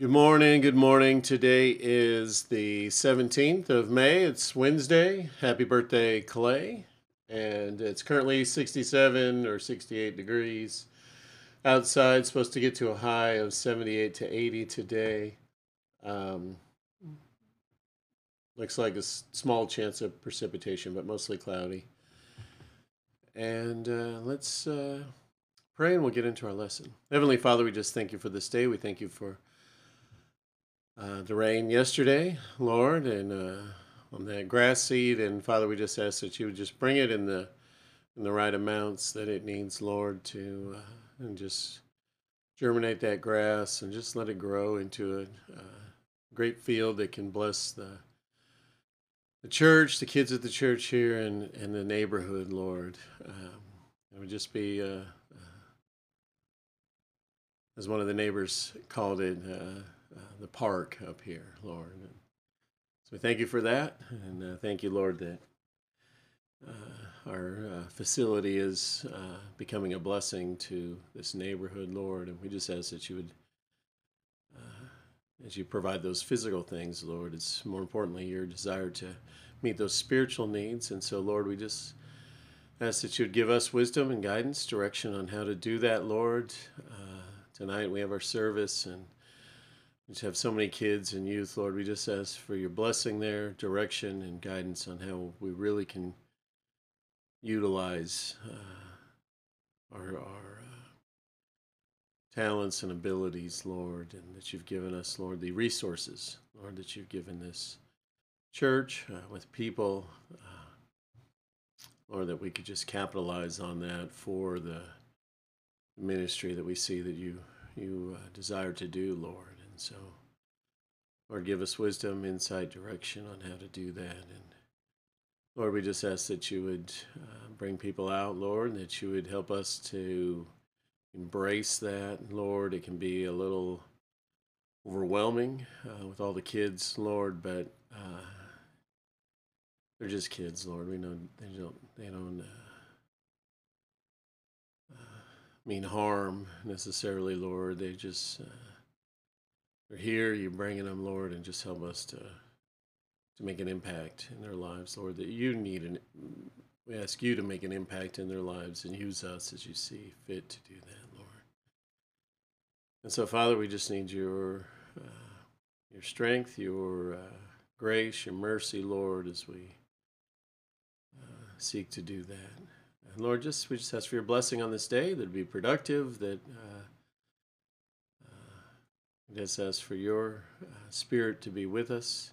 Good morning. Good morning. Today is the 17th of May. It's Wednesday. Happy birthday, Clay. And it's currently 67 or 68 degrees outside. Supposed to get to a high of 78 to 80 today. Um, looks like a small chance of precipitation, but mostly cloudy. And uh, let's uh, pray and we'll get into our lesson. Heavenly Father, we just thank you for this day. We thank you for uh, the rain yesterday, Lord, and uh, on that grass seed. And Father, we just ask that you would just bring it in the in the right amounts that it needs, Lord, to uh, and just germinate that grass and just let it grow into a, uh great field that can bless the the church, the kids at the church here, and and the neighborhood, Lord. Um, it would just be. Uh, uh, as one of the neighbors called it, uh, the park up here, Lord. And so we thank you for that, and uh, thank you, Lord, that uh, our uh, facility is becoming a blessing to this neighborhood, Lord. And we just ask that you would, as you provide those physical things, Lord, it's more importantly your desire to meet those spiritual needs. And so, Lord, we just ask that you would give us wisdom and guidance, direction on how to do that, Lord. Uh, tonight we have our service and just have so many kids and youth, Lord. We just ask for your blessing there, direction, and guidance on how we really can utilize uh, our, our uh, talents and abilities, Lord, and that you've given us, Lord, the resources, Lord, that you've given this church uh, with people, uh, Lord, that we could just capitalize on that for the ministry that we see that you you uh, desire to do, Lord. And so, Lord, give us wisdom, insight, direction on how to do that. And Lord, we just ask that you would uh, bring people out, Lord, and that you would help us to embrace that, Lord. It can be a little overwhelming uh, with all the kids, Lord, but uh, they're just kids, Lord. We know they don't they don't uh, uh, mean harm necessarily, Lord. They just uh, they're here. You're bringing them, Lord, and just help us to to make an impact in their lives, Lord. That you need an we ask you to make an impact in their lives and use us as you see fit to do that, Lord. And so, Father, we just need your uh, your strength, your uh, grace, your mercy, Lord, as we uh, seek to do that. And Lord, just we just ask for your blessing on this day that it be productive, that uh, we just ask for your uh, spirit to be with us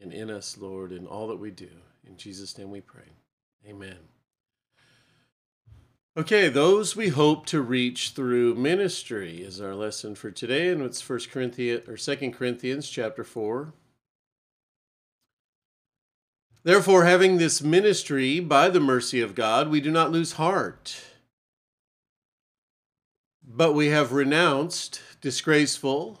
and in us, Lord, in all that we do. In Jesus' name we pray. Amen. Okay, those we hope to reach through ministry is our lesson for today, and it's First Corinthians or Second Corinthians chapter four. Therefore, having this ministry by the mercy of God, we do not lose heart. But we have renounced disgraceful,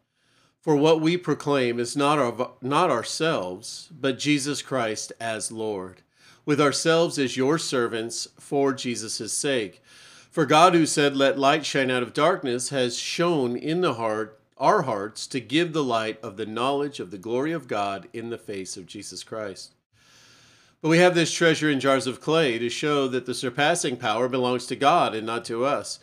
For what we proclaim is not, our, not ourselves, but Jesus Christ as Lord, with ourselves as your servants for Jesus' sake. For God, who said, Let light shine out of darkness, has shone in the heart, our hearts, to give the light of the knowledge of the glory of God in the face of Jesus Christ. But we have this treasure in jars of clay to show that the surpassing power belongs to God and not to us.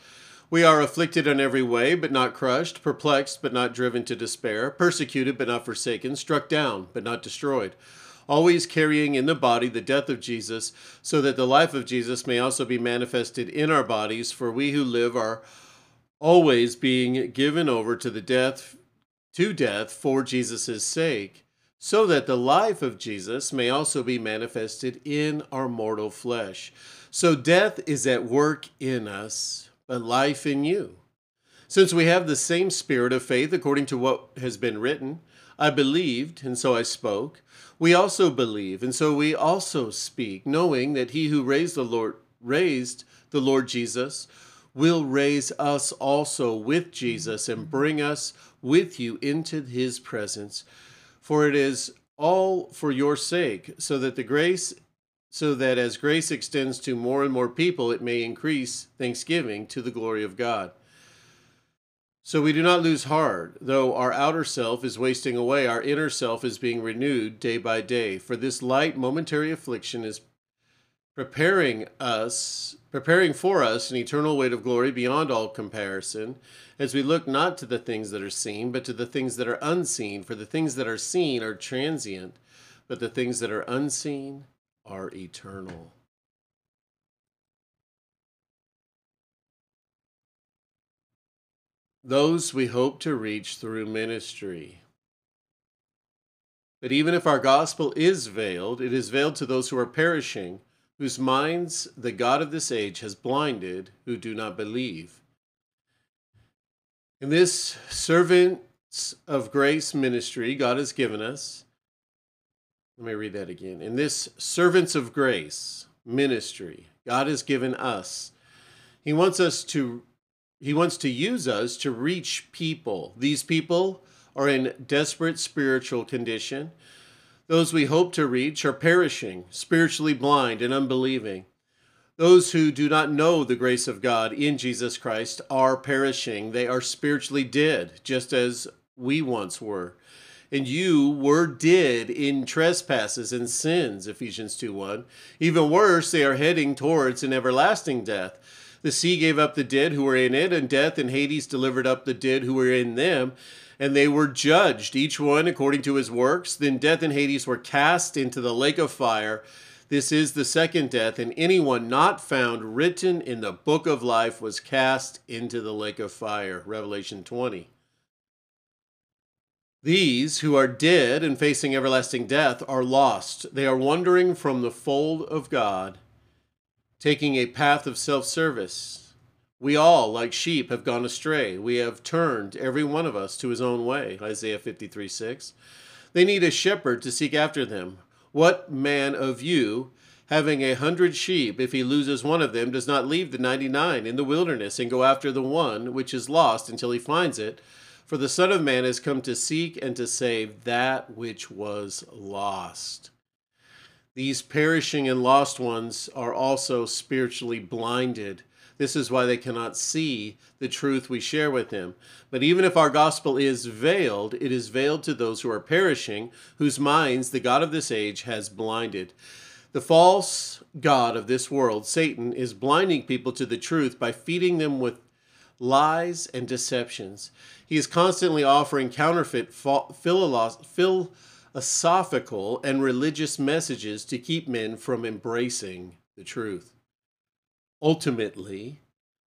We are afflicted in every way, but not crushed, perplexed, but not driven to despair, persecuted, but not forsaken, struck down, but not destroyed. Always carrying in the body the death of Jesus, so that the life of Jesus may also be manifested in our bodies. For we who live are always being given over to the death, to death for Jesus' sake, so that the life of Jesus may also be manifested in our mortal flesh. So death is at work in us but life in you. Since we have the same spirit of faith according to what has been written, I believed, and so I spoke. We also believe, and so we also speak, knowing that he who raised the Lord raised the Lord Jesus will raise us also with Jesus and bring us with you into his presence. For it is all for your sake, so that the grace so that as grace extends to more and more people, it may increase thanksgiving to the glory of God. So we do not lose heart, though our outer self is wasting away, our inner self is being renewed day by day. For this light momentary affliction is preparing us, preparing for us an eternal weight of glory beyond all comparison, as we look not to the things that are seen, but to the things that are unseen. For the things that are seen are transient, but the things that are unseen are eternal. those we hope to reach through ministry. But even if our gospel is veiled, it is veiled to those who are perishing, whose minds the God of this age has blinded, who do not believe. In this servants of grace ministry God has given us, let me read that again. In this servants of grace ministry God has given us, He wants us to he wants to use us to reach people. These people are in desperate spiritual condition. Those we hope to reach are perishing, spiritually blind and unbelieving. Those who do not know the grace of God in Jesus Christ are perishing. They are spiritually dead, just as we once were. And you were dead in trespasses and sins, Ephesians 2 1. Even worse, they are heading towards an everlasting death. The sea gave up the dead who were in it, and death and Hades delivered up the dead who were in them. And they were judged, each one according to his works. Then death and Hades were cast into the lake of fire. This is the second death, and anyone not found written in the book of life was cast into the lake of fire. Revelation 20. These who are dead and facing everlasting death are lost. They are wandering from the fold of God taking a path of self service. We all, like sheep, have gone astray. We have turned, every one of us, to his own way. Isaiah 53 6. They need a shepherd to seek after them. What man of you, having a hundred sheep, if he loses one of them, does not leave the ninety nine in the wilderness and go after the one which is lost until he finds it? For the Son of Man has come to seek and to save that which was lost. These perishing and lost ones are also spiritually blinded. This is why they cannot see the truth we share with them. But even if our gospel is veiled, it is veiled to those who are perishing, whose minds the God of this age has blinded. The false God of this world, Satan, is blinding people to the truth by feeding them with lies and deceptions. He is constantly offering counterfeit philosophical and religious messages to keep men from embracing the truth. Ultimately,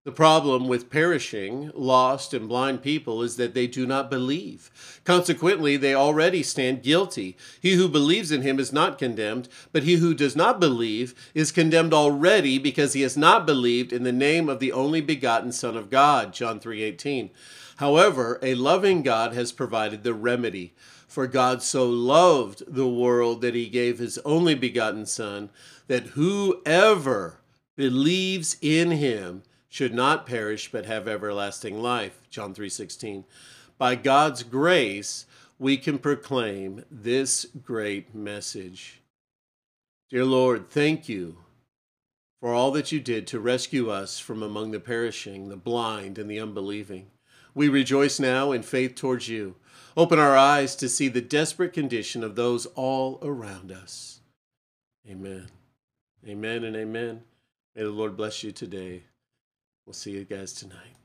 the problem with perishing, lost, and blind people is that they do not believe. Consequently, they already stand guilty. He who believes in him is not condemned, but he who does not believe is condemned already because he has not believed in the name of the only begotten Son of God. John 3:18. However, a loving God has provided the remedy. For God so loved the world that he gave his only begotten Son, that whoever believes in him should not perish but have everlasting life. John 3:16. By God's grace, we can proclaim this great message. Dear Lord, thank you for all that you did to rescue us from among the perishing, the blind, and the unbelieving. We rejoice now in faith towards you. Open our eyes to see the desperate condition of those all around us. Amen. Amen and amen. May the Lord bless you today. We'll see you guys tonight.